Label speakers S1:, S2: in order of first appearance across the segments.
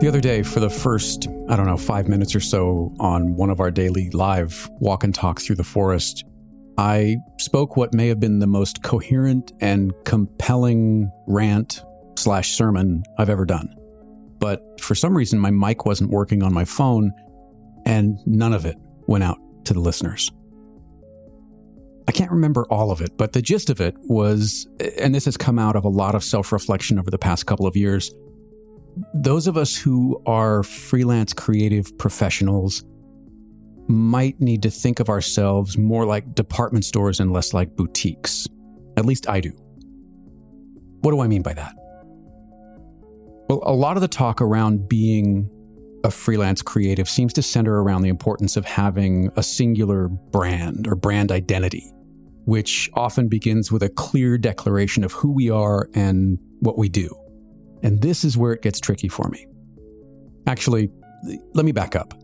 S1: The other day, for the first, I don't know, five minutes or so on one of our daily live walk and talk through the forest, I spoke what may have been the most coherent and compelling rant slash sermon I've ever done. But for some reason, my mic wasn't working on my phone, and none of it went out to the listeners. I can't remember all of it, but the gist of it was, and this has come out of a lot of self reflection over the past couple of years those of us who are freelance creative professionals might need to think of ourselves more like department stores and less like boutiques. At least I do. What do I mean by that? Well, a lot of the talk around being a freelance creative seems to center around the importance of having a singular brand or brand identity, which often begins with a clear declaration of who we are and what we do. And this is where it gets tricky for me. Actually, let me back up.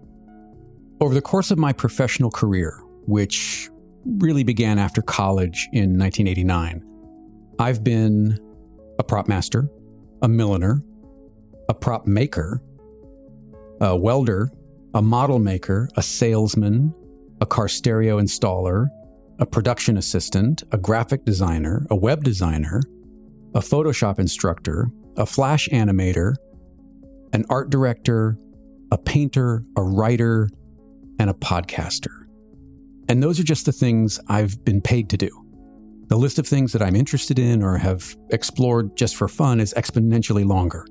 S1: Over the course of my professional career, which really began after college in 1989, I've been a prop master, a milliner, a prop maker, a welder, a model maker, a salesman, a car stereo installer, a production assistant, a graphic designer, a web designer, a Photoshop instructor, a flash animator, an art director, a painter, a writer, and a podcaster. And those are just the things I've been paid to do. The list of things that I'm interested in or have explored just for fun is exponentially longer.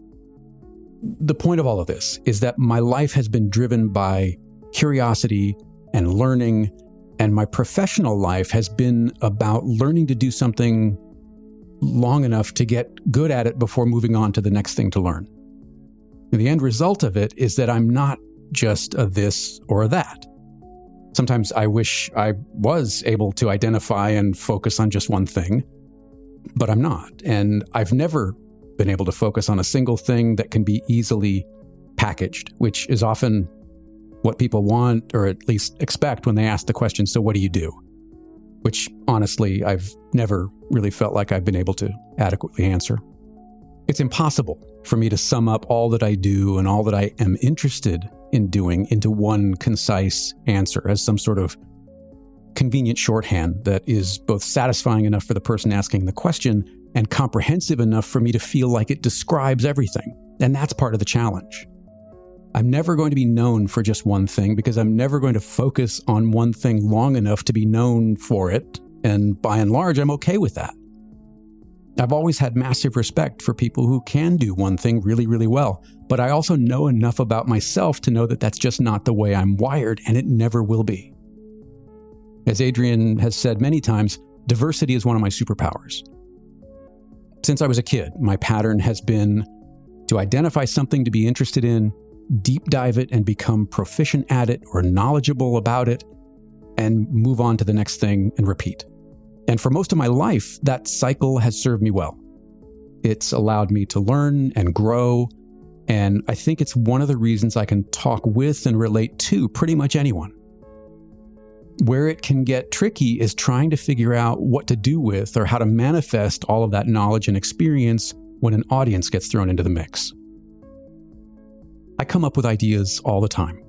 S1: The point of all of this is that my life has been driven by curiosity and learning, and my professional life has been about learning to do something long enough to get good at it before moving on to the next thing to learn. And the end result of it is that I'm not just a this or a that. Sometimes I wish I was able to identify and focus on just one thing, but I'm not. And I've never been able to focus on a single thing that can be easily packaged, which is often what people want or at least expect when they ask the question, So, what do you do? Which honestly, I've never really felt like I've been able to adequately answer. It's impossible for me to sum up all that I do and all that I am interested in doing into one concise answer as some sort of convenient shorthand that is both satisfying enough for the person asking the question and comprehensive enough for me to feel like it describes everything. And that's part of the challenge. I'm never going to be known for just one thing because I'm never going to focus on one thing long enough to be known for it. And by and large, I'm okay with that. I've always had massive respect for people who can do one thing really, really well. But I also know enough about myself to know that that's just not the way I'm wired, and it never will be. As Adrian has said many times, diversity is one of my superpowers. Since I was a kid, my pattern has been to identify something to be interested in, deep dive it and become proficient at it or knowledgeable about it, and move on to the next thing and repeat. And for most of my life, that cycle has served me well. It's allowed me to learn and grow. And I think it's one of the reasons I can talk with and relate to pretty much anyone. Where it can get tricky is trying to figure out what to do with or how to manifest all of that knowledge and experience when an audience gets thrown into the mix. I come up with ideas all the time.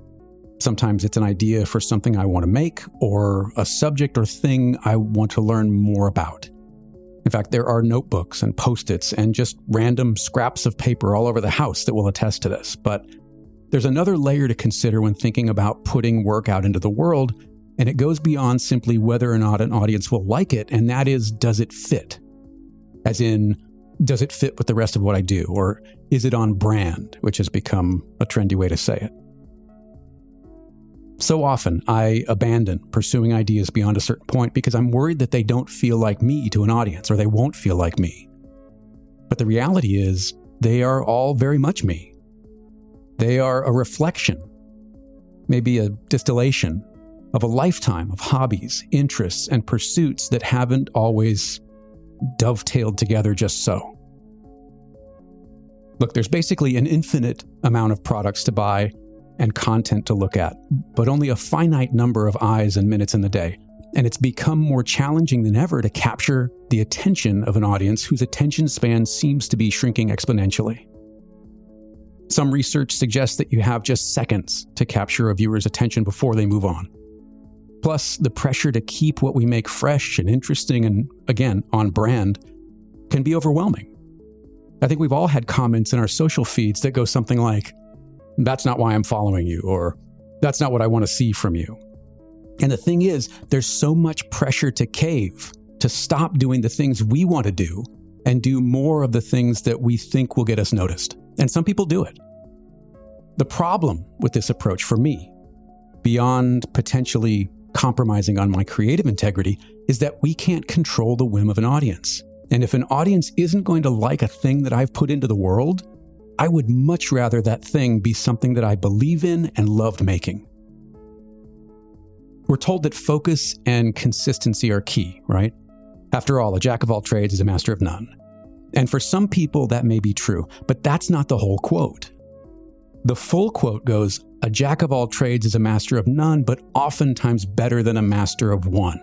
S1: Sometimes it's an idea for something I want to make or a subject or thing I want to learn more about. In fact, there are notebooks and post its and just random scraps of paper all over the house that will attest to this. But there's another layer to consider when thinking about putting work out into the world, and it goes beyond simply whether or not an audience will like it, and that is, does it fit? As in, does it fit with the rest of what I do? Or is it on brand, which has become a trendy way to say it? So often, I abandon pursuing ideas beyond a certain point because I'm worried that they don't feel like me to an audience or they won't feel like me. But the reality is, they are all very much me. They are a reflection, maybe a distillation of a lifetime of hobbies, interests, and pursuits that haven't always dovetailed together just so. Look, there's basically an infinite amount of products to buy and content to look at, but only a finite number of eyes and minutes in the day. And it's become more challenging than ever to capture the attention of an audience whose attention span seems to be shrinking exponentially. Some research suggests that you have just seconds to capture a viewer's attention before they move on. Plus, the pressure to keep what we make fresh and interesting and, again, on brand can be overwhelming. I think we've all had comments in our social feeds that go something like, That's not why I'm following you, or That's not what I want to see from you. And the thing is, there's so much pressure to cave, to stop doing the things we want to do and do more of the things that we think will get us noticed. And some people do it. The problem with this approach for me, beyond potentially compromising on my creative integrity, is that we can't control the whim of an audience. And if an audience isn't going to like a thing that I've put into the world, I would much rather that thing be something that I believe in and loved making. We're told that focus and consistency are key, right? After all, a jack of all trades is a master of none. And for some people, that may be true, but that's not the whole quote. The full quote goes A jack of all trades is a master of none, but oftentimes better than a master of one.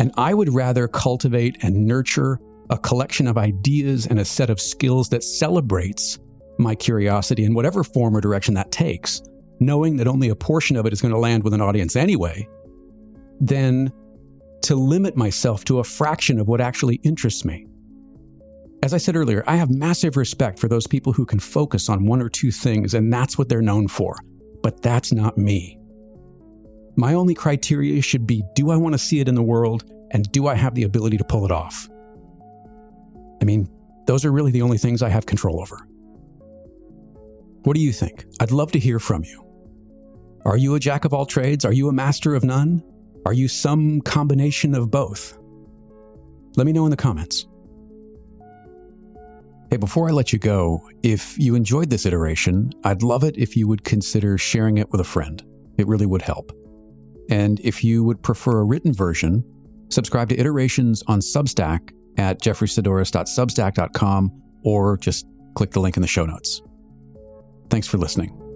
S1: And I would rather cultivate and nurture a collection of ideas and a set of skills that celebrates my curiosity in whatever form or direction that takes, knowing that only a portion of it is going to land with an audience anyway, than to limit myself to a fraction of what actually interests me. As I said earlier, I have massive respect for those people who can focus on one or two things and that's what they're known for. But that's not me. My only criteria should be do I want to see it in the world and do I have the ability to pull it off? I mean, those are really the only things I have control over. What do you think? I'd love to hear from you. Are you a jack of all trades? Are you a master of none? Are you some combination of both? Let me know in the comments. Hey, before I let you go, if you enjoyed this iteration, I'd love it if you would consider sharing it with a friend. It really would help. And if you would prefer a written version, subscribe to Iterations on Substack at jeffreysaddoris.substack.com or just click the link in the show notes. Thanks for listening.